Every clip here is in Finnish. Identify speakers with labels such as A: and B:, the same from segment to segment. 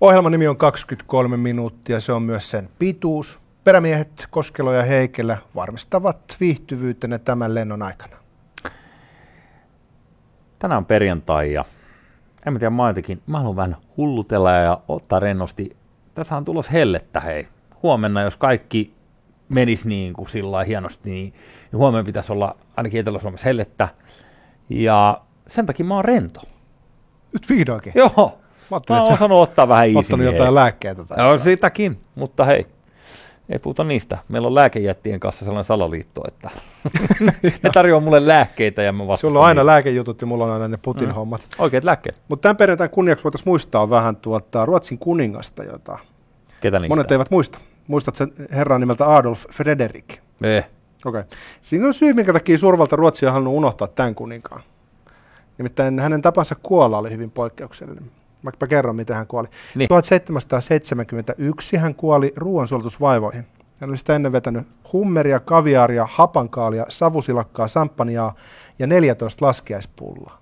A: Ohjelman nimi on 23 minuuttia, se on myös sen pituus. Perämiehet Koskelo ja Heikelä varmistavat viihtyvyytenne tämän lennon aikana.
B: Tänään on perjantai ja en mä tiedä, mä jotenkin, mä haluan vähän hullutella ja ottaa rennosti. Tässä on tulos hellettä, hei. Huomenna, jos kaikki menisi niin kuin sillä hienosti, niin, niin huomenna pitäisi olla ainakin Etelä-Suomessa hellettä. Ja sen takia mä oon rento.
A: Nyt vihdoinkin.
B: Joo. Mä, mä oon osannut ottaa vähän easy.
A: Ottanut jotain lääkkeitä. Tai
B: Joo, sitäkin, mutta hei, ei puhuta niistä. Meillä on lääkejättien kanssa sellainen salaliitto, että ne tarjoaa mulle lääkkeitä ja mä vastaan.
A: Sulla on aina niitä. lääkejutut ja mulla on aina ne Putin mm. hommat.
B: Oikeat lääkkeet.
A: Mutta tämän perjantain kunniaksi voitaisiin muistaa vähän tuota Ruotsin kuningasta, jota
B: Ketä niistä?
A: monet eivät muista. Muistat sen herran nimeltä Adolf Frederik?
B: Eh.
A: Okei. Okay. Siinä on syy, minkä takia suurvalta Ruotsi on halunnut unohtaa tämän kuninkaan. Nimittäin hänen tapansa kuolla oli hyvin poikkeuksellinen. Mä kerron, miten hän kuoli. Niin. 1771 hän kuoli ruoansuolitusvaivoihin. Hän oli sitä ennen vetänyt hummeria, kaviaaria, hapankaalia, savusilakkaa, samppaniaa ja 14 laskiaispulloa.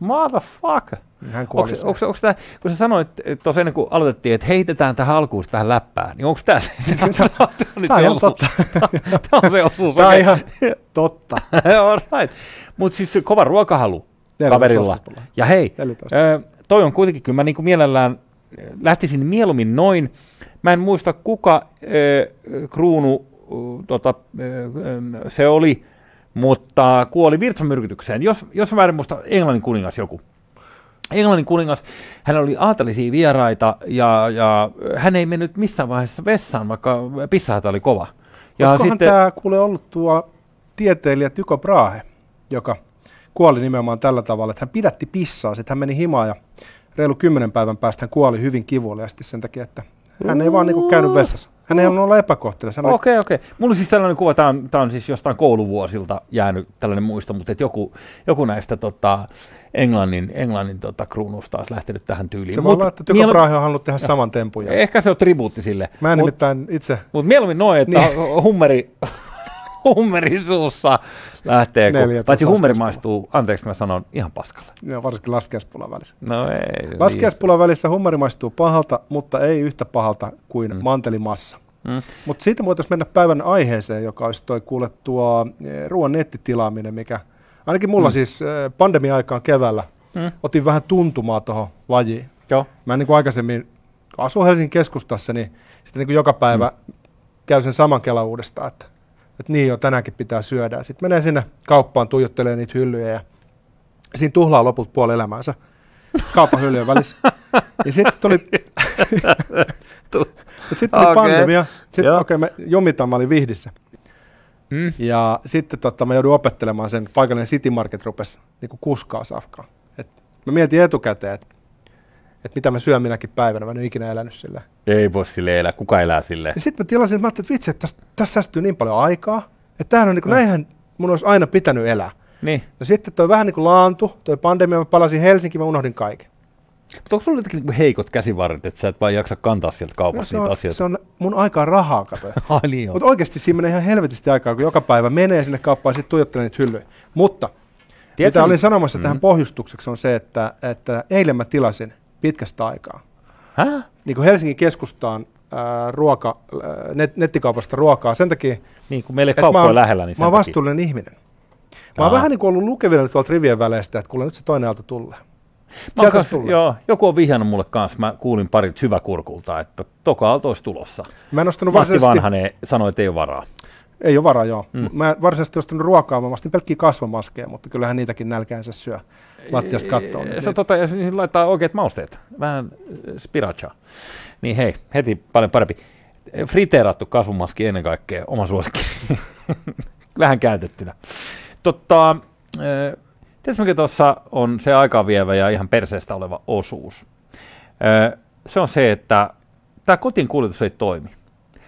B: Motherfucker!
A: Hän kuoli
B: onks, onks, onks tää, kun sä sanoit tuossa ennen kuin aloitettiin, että heitetään tähän alkuun vähän läppää, niin onko tämä se?
A: Tämä on totta.
B: Tämä on se osuus.
A: Tämä on ihan totta.
B: All right. Mutta siis kova ruokahalu kaverilla. Ja hei, toi on kuitenkin, kyllä mä niinku mielellään lähtisin mieluummin noin. Mä en muista kuka äh, kruunu äh, tota, äh, se oli, mutta kuoli virtsamyrkytykseen. Jos, jos mä en muista, Englannin kuningas joku. Englannin kuningas, hän oli aatelisia vieraita ja, ja hän ei mennyt missään vaiheessa vessaan, vaikka pissahätä oli kova.
A: Ja Olisikohan sitten, tämä kuule ollut tuo tieteilijä Tyko Brahe, joka kuoli nimenomaan tällä tavalla, että hän pidätti pissaa, sitten hän meni himaan ja reilu kymmenen päivän päästä hän kuoli hyvin kivuliasti sen takia, että hän ei vaan niinku käynyt vessassa. Hän ei halunnut olla epäkohtelias.
B: Okei, okei. Okay, okay. Mulla on siis tällainen kuva, tämä on, tämä on siis jostain kouluvuosilta jäänyt tällainen muisto, mutta että joku, joku näistä tota, Englannin, Englannin tota, kruunusta olisi lähtenyt tähän tyyliin.
A: Se voi olla, että Tycho Brahe on halunnut tehdä saman tempun.
B: Ehkä se on tribuutti sille.
A: Mä en mut, nimittäin itse...
B: Mutta mieluummin noin, että niin. hummeri, hummerin suussa lähtee, kun, paitsi hummeri maistuu, anteeksi mä sanon, ihan paskalle.
A: Joo, varsinkin laskeaspulan välissä.
B: No ei.
A: Laskeaspulan välissä hummeri maistuu pahalta, mutta ei yhtä pahalta kuin mm. mantelimassa. Mm. Mutta siitä voitaisiin mennä päivän aiheeseen, joka olisi toi kuule tuo e, ruoan nettitilaaminen, mikä ainakin mulla mm. siis e, pandemia-aikaan keväällä mm. otin vähän tuntumaa tuohon lajiin.
B: Joo.
A: Mä en niin kuin aikaisemmin, asun Helsingin keskustassa, niin sitten niin kuin joka päivä mm. käy sen saman kelan uudestaan, että että niin jo tänäänkin pitää syödä. Sitten menee sinne kauppaan, tuijottelee niitä hyllyjä ja siinä tuhlaa loput puoli elämäänsä kaupan hyllyjen välissä. ja sitten tuli, sitten tuli okay. pandemia. Sitten okei, okay, me jumitaan, mä olin Vihdissä. Mm. Ja sitten totta, mä joudun opettelemaan sen, paikallinen City Market rupesi niin kuskaa safkaa. Et mä mietin etukäteen, että että mitä mä syön minäkin päivänä, mä en ole ikinä elänyt sillä.
B: Ei voi sille elää, kuka elää sille.
A: Ja sitten mä tilasin, mä ajattelin, että vitsi, että tässä, tässä säästyy niin paljon aikaa, että tämähän on niin kuin, no. näinhän mun olisi aina pitänyt elää.
B: Niin.
A: No sitten toi vähän niin kuin laantu, toi pandemia, mä palasin Helsinkiin, mä unohdin kaiken.
B: Mutta onko sulla jotenkin niin heikot käsivarret, että sä et vaan jaksa kantaa sieltä kaupassa no, niitä
A: on,
B: asioita?
A: Se on mun aikaa rahaa, kato.
B: Ai niin
A: Mutta oikeasti siinä menee ihan helvetisti aikaa, kun joka päivä menee sinne kauppaan ja sitten tuijottelee niitä hyllyjä. Mutta Tiedätkö, mitä olin sanomassa mm-hmm. tähän pohjustukseksi on se, että, että eilen mä tilasin pitkästä aikaa.
B: Hä?
A: Niin kuin Helsingin keskustaan ää, ruoka, net, nettikaupasta ruokaa sen takia,
B: niin kuin meille kauppa on lähellä, niin
A: Mä oon vastuullinen ihminen. Mä oon vähän niin kuin ollut lukevilla tuolta rivien väleistä, että kuule nyt se toinen aalto tulee.
B: Kas, joo, joku on vihjannut mulle kanssa, mä kuulin parit kurkulta, että toka aalto olisi tulossa.
A: Mä en ostanut
B: Matti Vanhanen sanoi, että ei ole varaa.
A: Ei ole varaa, joo. Mm. Mä varsinaisesti ostanut ruokaa, mä ostin pelkkiä kasvamaskeja, mutta kyllähän niitäkin nälkäänsä syö lattiasta kattoon.
B: Niin se tota, ja laittaa oikeat mausteet, vähän spiracha. Niin hei, heti paljon parempi. Friteerattu kasvumaski ennen kaikkea, oma suosikki. vähän käytettynä. Totta, tiedätkö mikä tuossa on se aikaa vievä ja ihan perseestä oleva osuus? Se on se, että tämä kotiin kuljetus ei toimi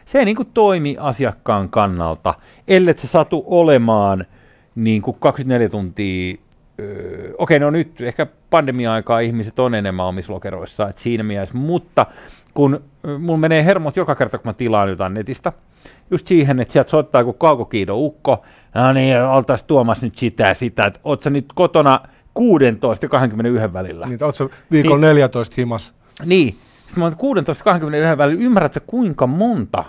B: se ei niin kuin toimi asiakkaan kannalta, ellei se satu olemaan niin kuin 24 tuntia Öö, okei, no nyt ehkä pandemia-aikaa ihmiset on enemmän omissa lokeroissa, että siinä mielessä, mutta kun mulla menee hermot joka kerta, kun mä tilaan jotain netistä, just siihen, että sieltä soittaa joku kaukokiido ukko, no niin, oltaisiin tuomassa nyt sitä ja sitä, että oot sä nyt kotona 16 ja 21 välillä.
A: Niin, oot sä viikon niin, 14 himas.
B: Niin, Sitten mä oon 16-21 välillä, ymmärrätkö kuinka monta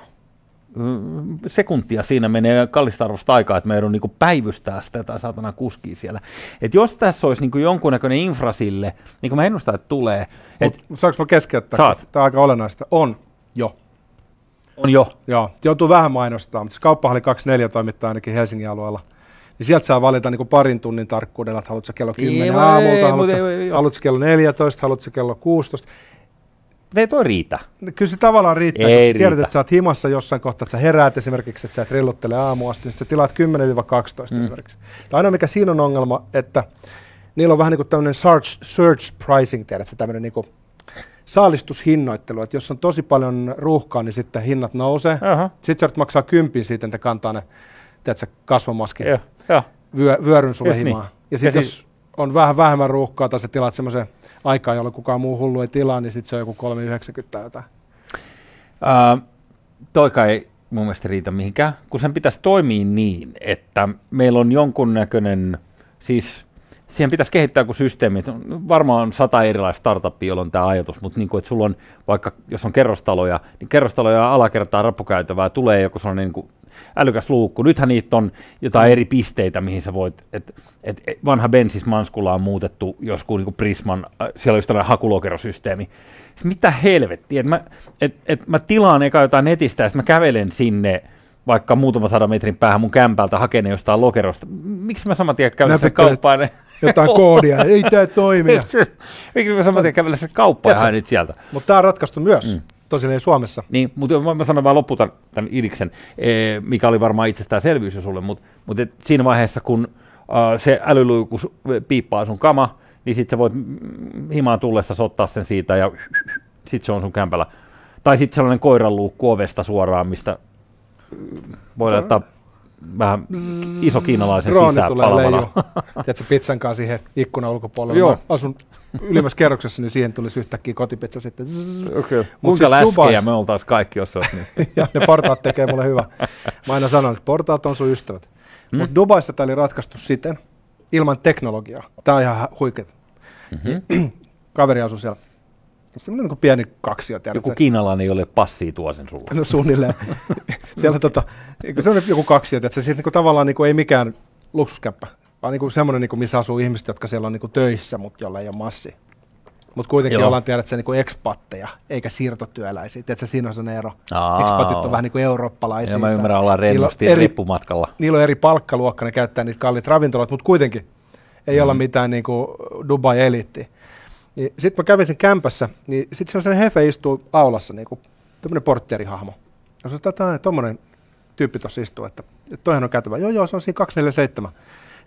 B: sekuntia siinä menee kallista arvosta aikaa, että me joudun niin päivystää sitä tai saatana kuskii siellä. Et jos tässä olisi niin jonkunnäköinen infra sille, niin kuin mä ennustan, että tulee. Et,
A: Mut, saanko mä keskeyttää?
B: Saat.
A: Tämä on aika olennaista. On jo.
B: On jo.
A: Joo, joutuu vähän mainostamaan, mutta kauppahalli 24 toimittaa ainakin Helsingin alueella. Niin sieltä saa valita niin kuin parin tunnin tarkkuudella, että haluatko kello 10
B: Ei,
A: aamulta,
B: ei,
A: haluatko,
B: ei, ei,
A: haluatko kello 14, haluatko kello 16.
B: Ei toi riitä.
A: Kyllä se tavallaan riittää,
B: Ei
A: kun
B: riitä.
A: tiedät, että sä oot himassa jossain kohtaa, että sä heräät esimerkiksi, että sä et rilluttele aamu asti, niin sä tilaat 10-12 mm. esimerkiksi. Ja ainoa mikä siinä on ongelma, että niillä on vähän niin kuin tämmöinen search, search pricing, tiedätkö, tämmöinen niin kuin saalistushinnoittelu, että jos on tosi paljon ruuhkaa, niin sitten hinnat nousee.
B: Aha.
A: Sitten sä maksaa kympin siitä, että kantaa ne tiedätkö, kasvomaskin
B: Joo, joo.
A: vyö, vyöryn sulle
B: Just niin.
A: himaan. Ja
B: Ja
A: sitten
B: siis-
A: jos on vähän vähemmän ruuhkaa tai sä tilaat semmoisen aikaa, jolloin kukaan muu hullu ei tilaa, niin sitten se on joku 3,90 tai jotain.
B: Uh, toika ei mun mielestä riitä mihinkään, kun sen pitäisi toimia niin, että meillä on jonkunnäköinen, siis siihen pitäisi kehittää joku systeemi. että on Varmaan sata erilaista startuppia, jolla on tämä ajatus, mutta niin kuin, että sulla on vaikka, jos on kerrostaloja, niin kerrostaloja alakertaa rappukäytävää tulee joku sellainen niin kuin älykäs luukku. Nythän niitä on jotain eri pisteitä, mihin sä voit, että et, et vanha Bensis Manskula on muutettu joskus niin kuin Prisman, äh, siellä on just tällainen hakulokerosysteemi. Mitä helvettiä, että mä, et, et mä tilaan eka jotain netistä ja mä kävelen sinne vaikka muutama sadan metrin päähän mun kämpältä hakeen ne jostain lokerosta. Miksi mä saman tien kävelen sinne kauppaan?
A: Jotain koodia, ei tämä toimi.
B: Miksi mä saman tien kävelen sinne kauppaan ja niitä sieltä?
A: Mutta tämä on ratkaistu myös,
B: Mm.
A: Tosin ei Suomessa.
B: Niin, mutta mä, sanon vaan loppuun tämän, tämän idiksen, mikä oli varmaan itsestäänselvyys jo sulle, mutta, mutta et siinä vaiheessa, kun se älyluiku piippaa sun kama, niin sitten sä voit himaan tullessa ottaa sen siitä ja sitten se on sun kämpällä. Tai sitten sellainen koiranluukku ovesta suoraan, mistä voi laittaa vähän iso kiinalaisen
A: Drooni
B: sisään
A: tulee
B: palavana.
A: Tiedätkö, pizzan kanssa siihen ikkunan ulkopuolelle.
B: Joo.
A: Mä asun ylimmässä kerroksessa, niin siihen tulisi yhtäkkiä kotipizza sitten. Zzz.
B: Okay.
A: Mut
B: Kuinka
A: siis
B: läskejä me oltaisiin kaikki, jos olisi niin.
A: ja ne portaat tekee mulle hyvä. Mä aina sanon, että portaat on sun ystävät.
B: Mm.
A: Mm. Mutta Dubaissa tämä oli ratkaistu siten, ilman teknologiaa. Tämä on ihan huikeet.
B: Mm-hmm.
A: Kaveri asui siellä. Semmoinen niin kuin pieni kaksio, tiedätkö?
B: Joku kiinalainen, jolle passia tuo sen sulla.
A: No suunnilleen. Siellä tota, se on joku kaksi, että se siis niinku tavallaan niinku ei mikään luksuskäppä, vaan niinku semmoinen, niinku, missä asuu ihmiset, jotka siellä on niinku töissä, mutta jolla ei ole massi. Mutta kuitenkin
B: Joo.
A: Ollaan tiedät, että se niinku ekspatteja, eikä siirtotyöläisiä. Tiedätkö, siinä on sellainen ero.
B: Aa.
A: Ekspatit on vähän niin kuin eurooppalaisia.
B: Ja mä ymmärrän, ollaan
A: Niillä on
B: rennosti
A: eri-
B: reppumatkalla.
A: Niillä on eri palkkaluokka, ne käyttää niitä kalliita ravintoloita, mutta kuitenkin ei mm. olla mitään niinku Dubai-eliittiä. Niin sitten mä kävin sen kämpässä, niin sitten se sellainen hefe istuu aulassa, niinku tämmöinen portterihahmo. Ja se on tuommoinen tyyppi tuossa istuu, että, että toihan on käytävä. Joo, joo, se on siinä 247.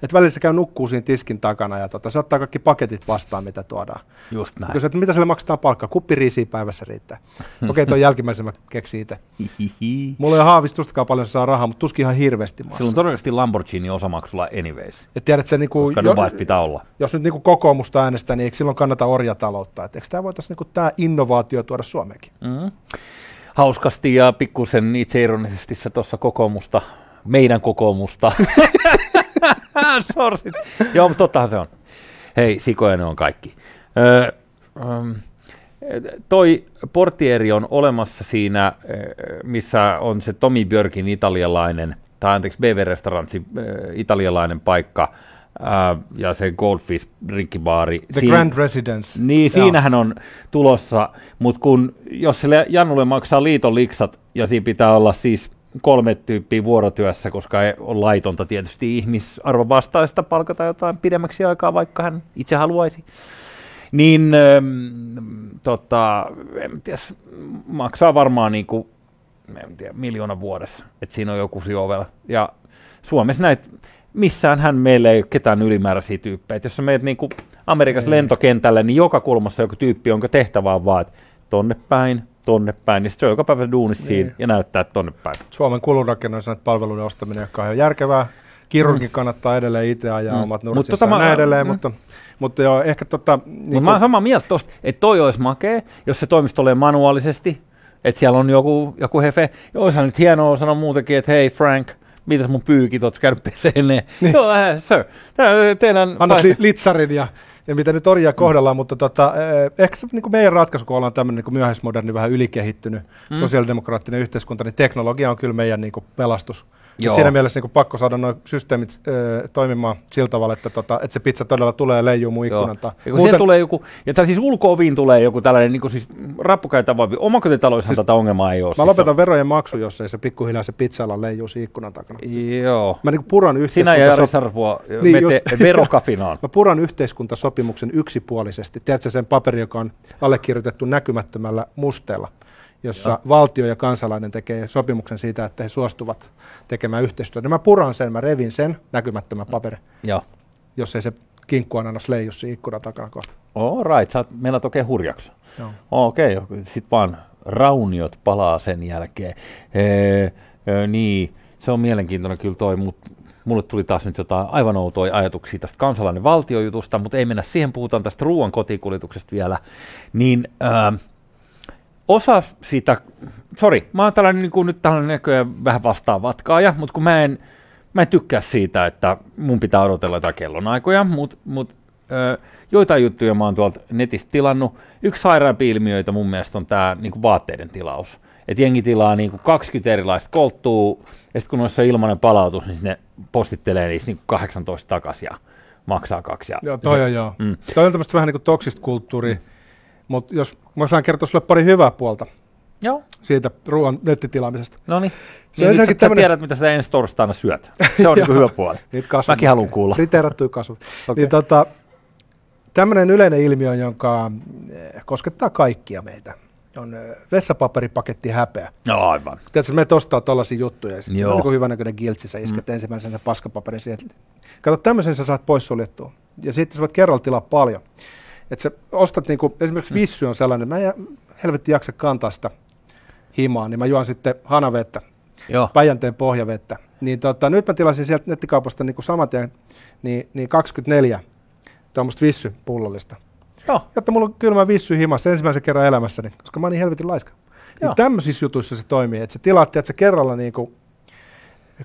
A: Että välillä se käy nukkuu siinä tiskin takana ja tota, se ottaa kaikki paketit vastaan, mitä tuodaan.
B: Just näin.
A: Kysyin, että mitä sille maksetaan palkkaa? Kuppi riisiä päivässä riittää. Okei, tuon jälkimmäisen mä keksin itse. Mulla ei ole haavistustakaan paljon se saa rahaa, mutta tuskin ihan hirveästi maassa.
B: Sillä on todennäköisesti Lamborghini osamaksulla anyways,
A: Ja tiedät, se, niinku,
B: koska
A: jo,
B: pitää olla.
A: jos nyt niinku kokoomusta äänestää, niin eikö silloin kannata orjataloutta? Et eikö tämä voitaisiin niinku, tämä innovaatio tuoda Suomeenkin?
B: Mm-hmm. Hauskasti ja pikkusen itseironisesti se tuossa kokoomusta, meidän kokoomusta. Sorsit. Joo, mutta tottahan se on. Hei, sikoja ne on kaikki. Öö, um, toi portieri on olemassa siinä, missä on se Tomi Björkin italialainen, tai anteeksi, BV-restaurantsi ö, italialainen paikka, ää, ja se Goldfish rinkkibaari.
A: The
B: Siin-
A: Grand Residence.
B: niin,
A: Joo.
B: siinähän on tulossa, mutta kun, jos sille Jannulle maksaa liiton liksat, ja siinä pitää olla siis kolme tyyppiä vuorotyössä, koska ei on laitonta tietysti ihmisarvon vastaista palkata jotain pidemmäksi aikaa, vaikka hän itse haluaisi, niin ähm, tota, en tiedä, maksaa varmaan niin kuin, en tiedä, miljoona vuodessa, että siinä on joku siinä ovella. Ja Suomessa näitä, missään hän meillä ei ole ketään ylimääräisiä tyyppejä. Et jos sä meet niin kuin Amerikassa lentokentälle, niin joka kulmassa joku tyyppi, jonka tehtävä on vaan, että tonne päin, tonne päin, niin se on joka päivä duunissa siinä
A: Niin.
B: ja näyttää, tonne päin.
A: Suomen kulunrakennoissa palveluiden ostaminen, joka on järkevää. Kirurgin kannattaa edelleen itse ajaa
B: Mm.
A: omat
B: Mut
A: nurtsinsa
B: tota
A: ja
B: mä-
A: edelleen,
B: mm.
A: mutta, mutta joo, ehkä tota...
B: Niin
A: Niin
B: mä oon samaa mieltä tosta, että toi olisi makea, jos se toimisi tolleen manuaalisesti, että siellä on joku, joku hefe. Ja olisihan nyt hienoa sanoa muutenkin, että hei Frank, mitäs mun pyykit, ootko käynyt peseen ne?
A: Niin.
B: Joo, äh, sir, tää, teidän...
A: Annat li- litsarin ja ja mitä nyt orjia kohdellaan, mutta tota, eh, ehkä se niin kuin meidän ratkaisu, kun ollaan tämmöinen niin myöhäismoderni, vähän ylikehittynyt mm. sosiaalidemokraattinen yhteiskunta, niin teknologia on kyllä meidän niin kuin pelastus. Joo. Siinä mielessä niin pakko saada nuo systeemit ö, toimimaan sillä tavalla, että, tota, että se pizza todella tulee leijuu mun ikkunan
B: Muuten... tulee joku, ja siis ulkooviin tulee joku tällainen niin kuin siis rappukäytä voi, omakotitaloissa siis, tätä ongelmaa ei ole.
A: Mä siis lopetan on... verojen maksu, jos ei se pikkuhiljaa se pizzalla leijuu ikkunan takana.
B: Joo.
A: Mä niin puran
B: Sinä ja Jari Sarvua niin, just... verokapinaan.
A: Mä puran yhteiskuntasopimuksen yksipuolisesti. Tiedätkö sen paperi, joka on allekirjoitettu näkymättömällä musteella? Jossa ja. valtio ja kansalainen tekee sopimuksen siitä, että he suostuvat tekemään yhteistyötä. Mä puran sen, mä revin sen näkymättömän paperin,
B: ja.
A: jos ei se kinkkuananas leiju siinä ikkunan takana kohta.
B: All right, sä menet oikein hurjaksi. Okei, okay, sitten vaan rauniot palaa sen jälkeen. Ee, e, niin, se on mielenkiintoinen kyllä toi, mutta mulle tuli taas nyt jotain aivan outoja ajatuksia tästä kansalainen valtiojutusta, mutta ei mennä siihen, puhutaan tästä ruoan kotikuljetuksesta vielä. Niin, ää, osa siitä, sori, mä oon tällainen niin kuin nyt tällainen näköjään vähän vastaavatkaaja, mutta kun mä en, mä en tykkää siitä, että mun pitää odotella jotain kellonaikoja, mutta mut, joitain juttuja mä oon tuolta netistä tilannut. Yksi sairaampi ilmiöitä mun mielestä on tämä niin vaatteiden tilaus. Että jengi tilaa niin kuin 20 erilaista kolttua, ja sitten kun noissa on ilmainen palautus, niin ne postittelee niistä niin 18 takaisin ja maksaa kaksi. Ja
A: joo, toi
B: se,
A: on joo. Mm. Toi on tämmöistä vähän niin kuin toksista kulttuuria. Mm mutta jos mä saan kertoa sulle pari hyvää puolta
B: Joo.
A: siitä ruoan nettitilaamisesta.
B: No niin. Se niin, nyt tämmönen... tiedät, mitä sä ensi torstaina syöt. Se on niin hyvä puoli. Niitä Mäkin haluan kuulla.
A: Friteerattuja kasvut. okay. niin, tota, tämmöinen yleinen ilmiö, jonka eh, koskettaa kaikkia meitä, on eh, vessapaperipaketti häpeä.
B: No aivan.
A: Tiedätkö, me ostaa tällaisia juttuja ja sitten se on niin hyvä näköinen giltsi, sä isket mm. ensimmäisenä paskapaperin siihen. Kato, tämmöisen sä saat poissuljettua. Ja sitten sä voit kerralla tilaa paljon. Että sä ostat niinku, esimerkiksi vissy on sellainen, mä en helvetti jaksa kantaa sitä himaa, niin mä juon sitten hanavettä, Joo. Päijänteen pohjavettä. Niin tota, nyt mä tilasin sieltä nettikaupasta niin saman tien niin, niin 24 tuommoista vissy-pullollista. Joo. Jotta mulla on kylmä vissy himassa ensimmäisen kerran elämässäni, koska mä oon niin helvetin laiska. Niin tämmöisissä jutuissa se toimii, että sä tilaat, että sä kerralla niin kuin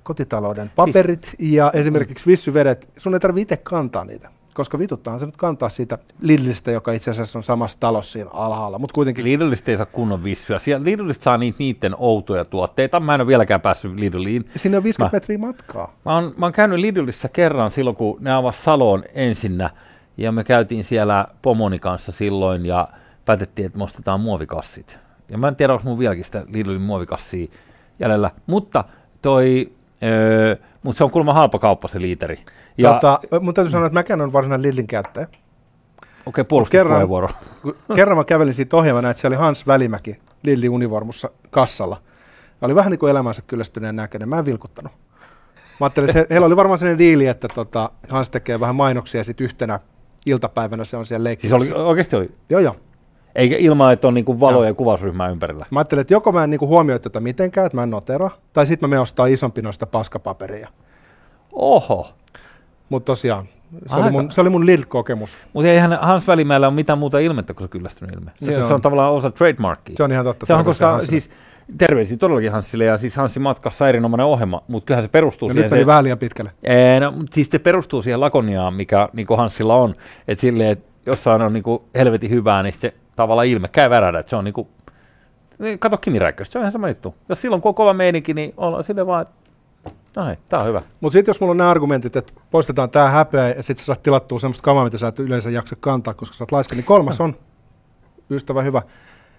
A: kotitalouden paperit siis, ja esimerkiksi vissyvedet, sun ei tarvitse itse kantaa niitä koska vituttaa se nyt kantaa siitä Lidlistä, joka itse asiassa on samassa talossa siinä alhaalla, mutta kuitenkin...
B: Lidlistä ei saa kunnon vissyä. Siellä Lidlistä saa niitä niiden outoja tuotteita. Mä en ole vieläkään päässyt Lidliin.
A: Sinne on 50 mä, metriä matkaa.
B: Mä oon, mä oon käynyt Lidlissä kerran silloin, kun ne avasi Saloon ensinnä, ja me käytiin siellä pomoni kanssa silloin, ja päätettiin, että me ostetaan muovikassit. Ja mä en tiedä, onko mun vieläkin sitä Lidlin muovikassia jäljellä, mutta toi, öö, mutta se on kuulemma halpa kauppa se liiteri.
A: Ja, tota, mun täytyy sanoa, että mäkään on varsinainen Lillin käyttäjä.
B: Okei, okay.
A: Kerran, kerran mä kävelin siitä ohjelmana, että siellä oli Hans Välimäki Lilli univormussa kassalla. Ja oli vähän niin kuin elämänsä kyllästyneen näköinen. Mä en vilkuttanut. Mä ajattelin, että he, heillä oli varmaan sellainen diili, että tota, Hans tekee vähän mainoksia ja sitten yhtenä iltapäivänä se on siellä leikkiä.
B: Siis oli, oikeasti oli?
A: Joo, joo.
B: Eikä ilman, että on niinku valo- ja kuvausryhmää ympärillä.
A: Mä ajattelin, että joko mä en niinku huomioi tätä mitenkään, että mä en notera, tai sitten mä menen ostaa isompi noista paskapaperia.
B: Oho.
A: Mutta tosiaan, se oli, mun, se oli mun Lille-kokemus.
B: Mutta eihän Hans Välimäellä ole mitään muuta ilmettä kuin se kyllästynyt ilme. Se, se, on, se on tavallaan osa trademarkia.
A: Se on ihan totta.
B: Se on, koska Hansille. siis terveisiä todellakin Hanssille ja siis Hanssin matkassa erinomainen ohjelma, mutta kyllähän se perustuu
A: no
B: siihen.
A: Nyt se, vähän liian pitkälle.
B: Ee, no, siis se perustuu siihen lakoniaan, mikä niin Hanssilla on. Että silleen, että jossain on niin helvetin hyvää, niin se tavallaan ilme käy värädä. Että se on niin kuin, niin kato Kimi Räikköstä, se on ihan sama juttu. Jos silloin kun on kova meininki, niin ollaan sille vaan, No hei, tää on hyvä.
A: Mutta sitten jos mulla on nämä argumentit, että poistetaan tämä häpeä ja sitten sä saat tilattua semmoista kamaa, mitä sä et yleensä jaksa kantaa, koska sä oot laiska, niin kolmas on, ystävä hyvä,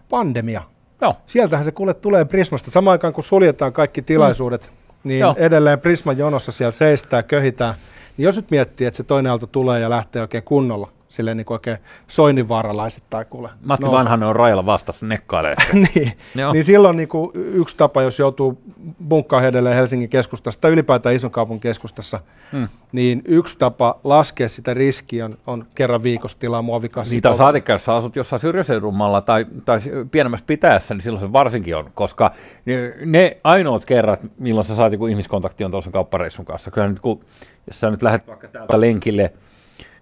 A: pandemia.
B: Joo.
A: Sieltähän se kuule tulee Prismasta. Samaan aikaan kun suljetaan kaikki tilaisuudet, mm. niin Joo. edelleen Prisman jonossa siellä seistää, köhitään. Niin jos nyt miettii, että se toinen aalto tulee ja lähtee oikein kunnolla, silleen niin kuin oikein soinninvaaralaiset tai kuule.
B: Matti nousu. Vanhanen on rajalla vastassa nekkailee
A: niin, niin silloin niin kuin yksi tapa, jos joutuu bunkkaan edelleen Helsingin keskustassa tai ylipäätään ison kaupungin keskustassa, hmm. niin yksi tapa laskea sitä riskiä on, on kerran viikossa tilaa muovikassi.
B: Niitä on saatikka, jos sä asut jossain syrjäseudummalla tai, tai pienemmässä pitäessä, niin silloin se varsinkin on, koska ne, ne ainoat kerrat, milloin sä saat joku ihmiskontakti on tuossa kauppareissun kanssa. Kyllä nyt kun, jos sä nyt lähdet vaikka täältä lenkille,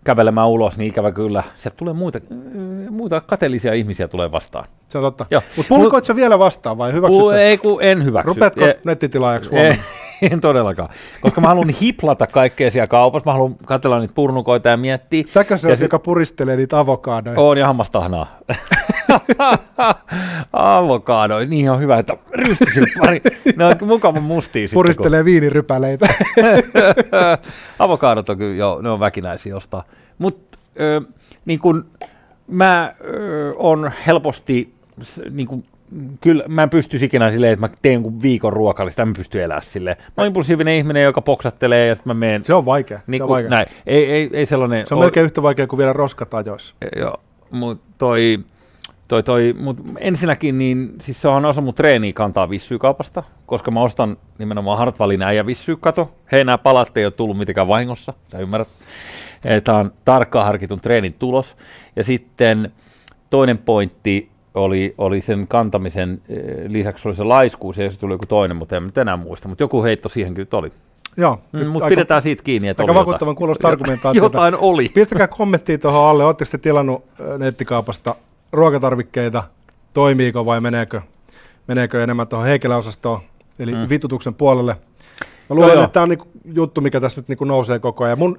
B: kävelemään ulos, niin ikävä kyllä. Sieltä tulee muita, muita kateellisia ihmisiä tulee vastaan.
A: Se on totta. Mutta pulkoit sä vielä vastaan vai hyväksyt
B: Ei kun en hyväksy.
A: Rupetko e- nettitilaajaksi huomenna?
B: En todellakaan. Koska mä haluan hiplata kaikkea siellä kaupassa. Mä haluan katsella niitä purnukoita ja miettiä.
A: Säkö se
B: ja
A: on, joka puristelee niitä avokaadoja?
B: On ja hammastahnaa. Avokado, niin on hyvä, että pari. Ne on mukava mustia
A: Puristelee kun... viinirypäleitä.
B: Avokadot on kyllä, joo, ne on väkinäisiä ostaa. Mutta niin kun, mä ö, on helposti niin kun, kyllä mä en pysty ikinä silleen, että mä teen kuin viikon ruokalista, mä pysty elämään silleen. Mä oon impulsiivinen ihminen, joka poksattelee ja sitten mä menen.
A: Se on vaikea.
B: Niin
A: se on
B: vaikea. Näin. Ei, ei, ei sellainen...
A: Se on melkein yhtä vaikea kuin vielä roskat ajoissa.
B: Joo, mutta toi, toi, toi, mut ensinnäkin niin, siis se on osa mun treeniä kantaa vissykaupasta, koska mä ostan nimenomaan Hartwallin äijä vissykato. Hei, nämä palat ei ole tullut mitenkään vahingossa, sä ymmärrät. Tämä on tarkkaan harkitun treenin tulos. Ja sitten toinen pointti oli, oli sen kantamisen eh, lisäksi oli se laiskuus ja se tuli joku toinen, mutta en nyt enää muista. Mutta joku heitto siihen kyllä oli.
A: Joo.
B: Mm, mutta pidetään siitä kiinni, että
A: Aika vakuuttavan kuulosta argumentaatiota.
B: Jotain oli.
A: Pistäkää kommenttia tuohon alle. Oletteko te tilannut nettikaupasta ruokatarvikkeita? Toimiiko vai meneekö, meneekö enemmän tuohon heikelä-osastoon, eli mm. vitutuksen puolelle? Mä luulen, joo, että tämä on niinku juttu, mikä tässä nyt niinku nousee koko ajan. Mun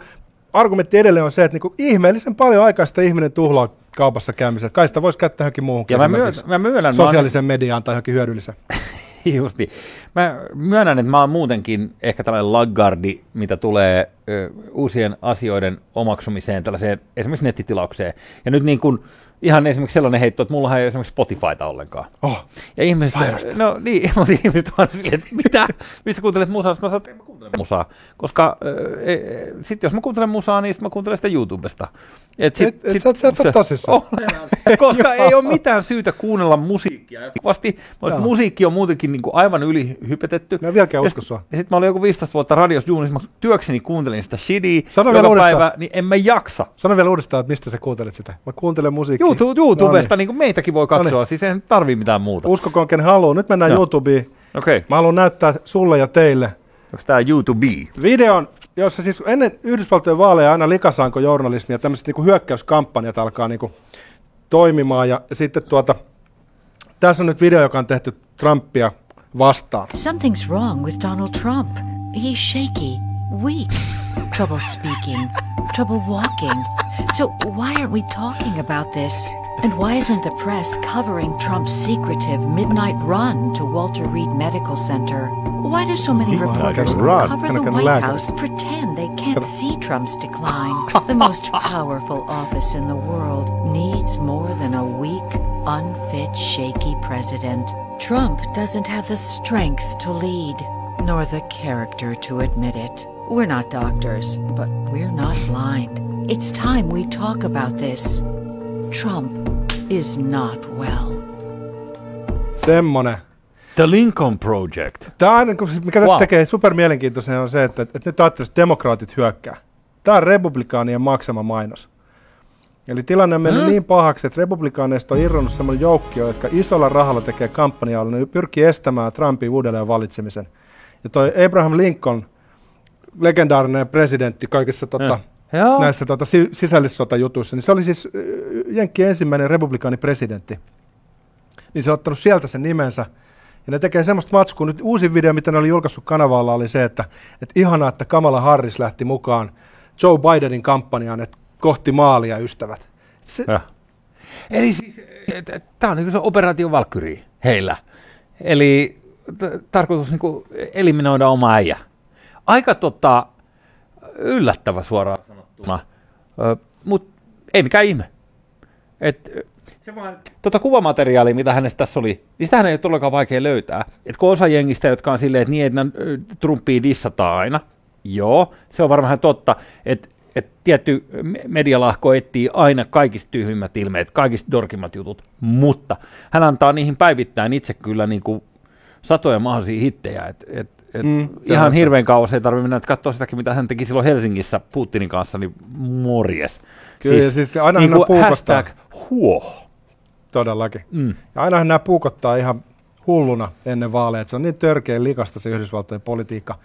A: argumentti edelleen on se, että niinku ihmeellisen paljon aikaa sitä ihminen tuhlaa kaupassa käymiseen. Kai sitä voisi käyttää johonkin muuhun.
B: Ja mä, myön, mä myönnän,
A: sosiaalisen mä mediaan tai johonkin hyödylliseen.
B: Justi. Mä myönnän, että mä oon muutenkin ehkä tällainen laggardi, mitä tulee ö, uusien asioiden omaksumiseen, tällaiseen esimerkiksi nettitilaukseen. Ja nyt niin kuin, ihan esimerkiksi sellainen heitto, että mulla ei ole esimerkiksi Spotifyta ollenkaan.
A: Oh,
B: ja ihmiset,
A: sairasta.
B: no niin, mutta ihmiset vaan silleen, että mitä, mistä kuuntelet musaa? Sitten mä sanoin, että mä kuuntele musaa. Koska e, e, sitten jos mä kuuntelen musaa, niin sitten mä kuuntelen sitä YouTubesta.
A: Et sit, et, sit, et, sä, sä tosissaan.
B: koska ei ole mitään syytä kuunnella musiikkia. Vasti, musiikki on muutenkin niin kuin aivan ylihypetetty.
A: Mä vieläkään usko sua.
B: Ja sitten mä olin joku 15 vuotta radios duunissa, mä työkseni kuuntelin sitä shidia Sano joka päivä, niin en mä jaksa.
A: Sano vielä uudestaan, että mistä sä kuuntelet sitä. Mä kuuntelen musiikkia.
B: YouTube, YouTubesta, no niin. niin kuin meitäkin voi katsoa, no niin. siis ei tarvii mitään muuta.
A: Uskokoon, ken haluaa. Nyt mennään no. YouTubeen.
B: Okay.
A: Mä haluan näyttää sulle ja teille.
B: Onko tämä YouTube?
A: Videon, jossa siis ennen Yhdysvaltojen vaaleja aina likasaanko journalismi ja tämmöiset niinku hyökkäyskampanjat alkaa niinku toimimaan. Ja sitten tuota, tässä on nyt video, joka on tehty Trumpia vastaan.
C: Something's wrong with Donald Trump. He's shaky, weak, trouble speaking, trouble walking. So why aren't we talking about this? And why isn't the press covering Trump's secretive midnight run to Walter Reed Medical Center? Why do so many reporters who cover the White House pretend they can't see Trump's decline? the most powerful office in the world needs more than a weak, unfit, shaky president. Trump doesn't have the strength to lead, nor the character to admit it. We're not doctors, but we're not blind. It's time we talk about this. Trump is not well.
A: Semmonen.
B: The Lincoln Project.
A: Tämä on, mikä tässä wow. tekee super mielenkiintoisen on se, että, että nyt ajattelisi, että demokraatit hyökkää. Tämä on republikaanien maksama mainos. Eli tilanne on mennyt hmm? niin pahaksi, että republikaaneista on irronnut semmoinen joukkio, jotka isolla rahalla tekee kampanjaa, ne pyrkii estämään Trumpin uudelleen valitsemisen. Ja toi Abraham Lincoln, legendaarinen presidentti kaikissa tota, hmm Joo. näissä tota, sisällissotajutuissa, niin se oli siis Jenkki ensimmäinen republikaanipresidentti. Niin se on ottanut sieltä sen nimensä. Ja ne tekee semmoista matskua. Nyt uusi video, mitä ne oli julkaissut kanavalla, oli se, että, että ihanaa, että Kamala Harris lähti mukaan Joe Bidenin kampanjaan, että kohti maalia ystävät. Se... Ja.
B: Eli siis, tämä on niin se operaatio Valkyrie heillä. Eli t- tarkoitus niin eliminoida oma äijä. Aika tota, yllättävä suoraan sanottuna, mutta ei mikään ihme. Et, se vaan, tuota kuvamateriaalia, mitä hänestä tässä oli, niin sitähän ei ole todellakaan vaikea löytää. Et kun osa jengistä, jotka on silleen, että niin, että Trumpia dissataan aina, joo, se on varmaan totta, että et tietty medialahko etsii aina kaikista tyhmimmät ilmeet, kaikista dorkimmat jutut, mutta hän antaa niihin päivittäin itse kyllä niin kuin satoja mahdollisia hittejä, että et et mm, ihan hirveän kauas ei tarvitse mennä katsoa sitäkin, mitä hän teki silloin Helsingissä Putinin kanssa, niin morjes.
A: Kyllä, siis, siis aina niin
B: hän puukottaa. huoh.
A: Todellakin. Mm. Ja ainahan nämä puukottaa ihan hulluna ennen vaaleja, että se on niin törkeä likasta se Yhdysvaltojen politiikka.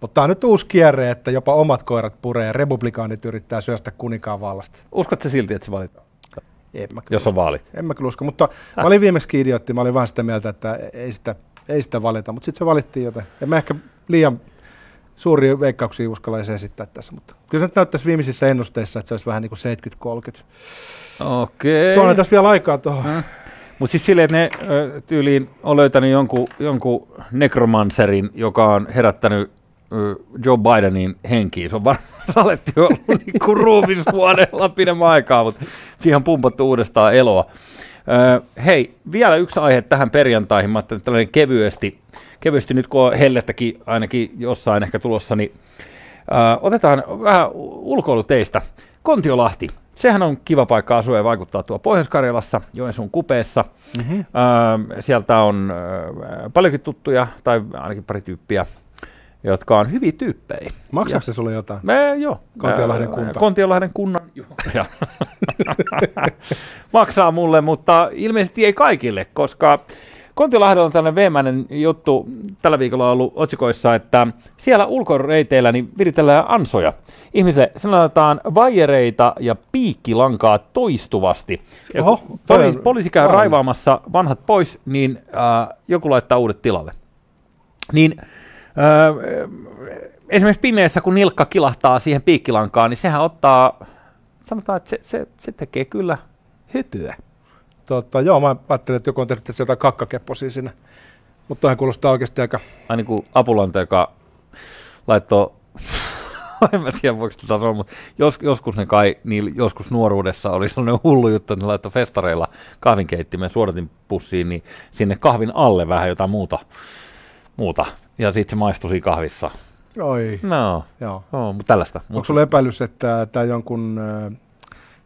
A: Mutta tämä on nyt uusi kierre, että jopa omat koirat puree ja republikaanit yrittää syöstä kuninkaan vallasta.
B: Uskotko silti, että se valitaan?
A: En mä
B: Jos on vaalit.
A: En mä kyllä usko, mutta äh. mä olin viimeksi idiootti, mä olin vähän sitä mieltä, että ei sitä, ei sitä valita, mutta sitten se valittiin joten. En mä ehkä liian suuria veikkauksia uskallaisin esittää tässä, mutta kyllä se nyt näyttäisi viimeisissä ennusteissa, että se olisi vähän niin kuin 70-30.
B: Okei.
A: Tuonne tässä vielä aikaa tuohon. Mm.
B: Mutta siis silleen, että ne ö, tyyliin on löytänyt jonkun, jonkun necromancerin, joka on herättänyt ö, Joe Bidenin henkiin. Se on varmaan saletti ollut niinku ruumishuoneella pidemmän aikaa, mutta siihen on pumpattu uudestaan eloa. Hei, vielä yksi aihe tähän perjantaihin. Mä ajattelin, tällainen kevyesti, kevyesti nyt kun on hellettäkin ainakin jossain ehkä tulossa, niin ö, otetaan vähän ulkoiluteistä. Kontiolahti, sehän on kiva paikka asua ja vaikuttaa tuo Pohjois-Karjalassa, Joensuun kupeessa. Mm-hmm. Öö, sieltä on öö, paljonkin tuttuja, tai ainakin pari tyyppiä, jotka on hyviä tyyppejä.
A: Maksaako se sulle jotain?
B: Me, joo.
A: Kontiolahden kunta.
B: Kontiolahden kunnan johtaja. Maksaa mulle, mutta ilmeisesti ei kaikille, koska Kontiolahdella on tällainen veemäinen juttu tällä viikolla ollut otsikoissa, että siellä ulkoreiteillä niin viritellään ansoja. Ihmisille sanotaan vaijereita ja piikkilankaa toistuvasti. Ja
A: Oho,
B: poliisi,
A: on-
B: poliisi käy
A: on-
B: raivaamassa vanhat pois, niin äh, joku laittaa uudet tilalle. Niin äh, esimerkiksi pimeässä, kun nilkka kilahtaa siihen piikkilankaan, niin sehän ottaa, sanotaan, että se, se, se tekee kyllä hypyä.
A: Tota, joo, mä ajattelin, että joku on tehnyt tässä jotain kakkakepposia sinne. Mutta toihan kuulostaa oikeasti aika...
B: Ai niin kuin Apulanta, joka laittoi, en mä tiedä voiko tätä sanoa, mutta jos, joskus ne kai, niin joskus nuoruudessa oli sellainen hullu juttu, että ne laittoi festareilla kahvinkeittimen suodatin pussiin, niin sinne kahvin alle vähän jotain muuta, muuta. Ja sitten se maistui siinä kahvissa.
A: Oi,
B: No,
A: joo.
B: no mutta tällaista.
A: Onko sulla epäilys, että tämä jonkun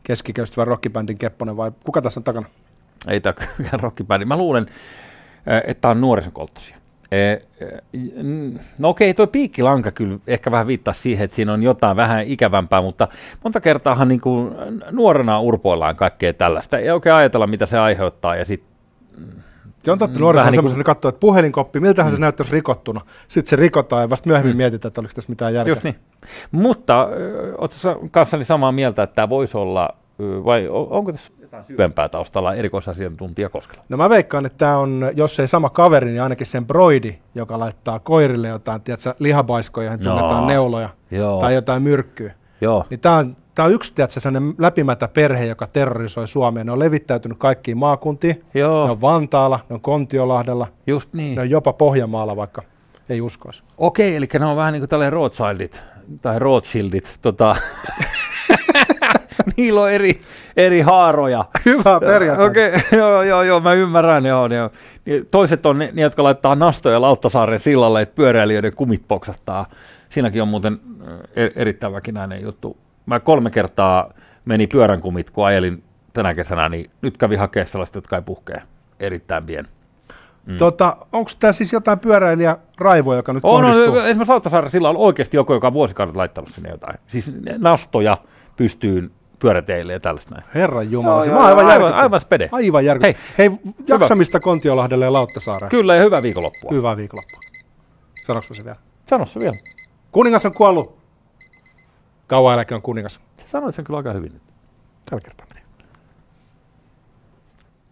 A: keskikäystävän rockibändin Kepponen vai kuka tässä on takana?
B: Ei tämä mikään rockibändi. Mä luulen, että tämä on nuorisokolttosia. Eh, n- No okei, tuo piikkilanka kyllä ehkä vähän viittaa siihen, että siinä on jotain vähän ikävämpää, mutta monta kertaahan niin kuin nuorena urpoillaan kaikkea tällaista. Ei oikein ajatella, mitä se aiheuttaa, ja sitten
A: Se on totta,
B: Mm,
A: nuoriso
B: vähän
A: on
B: niin kuin-
A: katsoo, että puhelinkoppi, miltähän se näyttäisi rikottuna. Sitten se rikotaan ja vasta myöhemmin mietitään, että oliko tässä mitään järkeä.
B: Just niin. Mutta oletko kanssani samaa mieltä, että tämä voisi olla, vai onko tässä jotain syvempää taustalla erikoisasiantuntija Koskela?
A: No mä veikkaan, että tämä on, jos ei sama kaveri, niin ainakin sen broidi, joka laittaa koirille jotain, tiedätkö, lihabaiskoja, johon
B: Joo.
A: tunnetaan neuloja
B: Joo.
A: tai jotain myrkkyä.
B: Joo.
A: Niin tämä on, tää on yksi tiedätkö, sellainen läpimätä perhe, joka terrorisoi Suomea. Ne on levittäytynyt kaikkiin maakuntiin.
B: Joo.
A: Ne on Vantaalla, ne on Kontiolahdella,
B: Just niin.
A: ne on jopa Pohjanmaalla, vaikka ei uskoisi.
B: Okei, eli ne on vähän niin kuin tällainen Rothschildit tai Rothschildit. Tota. Niillä on eri, eri haaroja.
A: Hyvää perjantaita.
B: Okei, joo, joo, joo, mä ymmärrän. Joo, joo. Niin Toiset on ne, ne, jotka laittaa nastoja Lauttasaaren sillalle, että pyöräilijöiden kumit poksattaa. Siinäkin on muuten er, erittäin väkinäinen juttu. Mä kolme kertaa meni pyörän kumit, kun ajelin tänä kesänä, niin nyt kävi hakea sellaista, jotka ei puhkee. Erittäin pien.
A: Mm. Tota, Onko tämä siis jotain pyöräilijä Raivo, joka nyt
B: On,
A: kohdistuu?
B: esimerkiksi Lauttasaaren sillä on oikeasti joku, joka on vuosikaudet laittanut sinne jotain. Siis nastoja pystyyn pyöräteille ja tällaista näin.
A: Herran Jumala, mä aivan
B: aivan- aivan spede.
A: Aivan järkyttynyt. Hei, Hei jaksamista Kontiolahdelle ja Lauttasaareen.
B: Kyllä ja hyvää viikonloppua.
A: Hyvää viikonloppua. Sanoiko se vielä?
B: Sano se vielä.
A: Kuningas on kuollut. Kauan eläke on kuningas.
B: Sä sanoit sen kyllä aika hyvin nyt.
A: Tällä kertaa.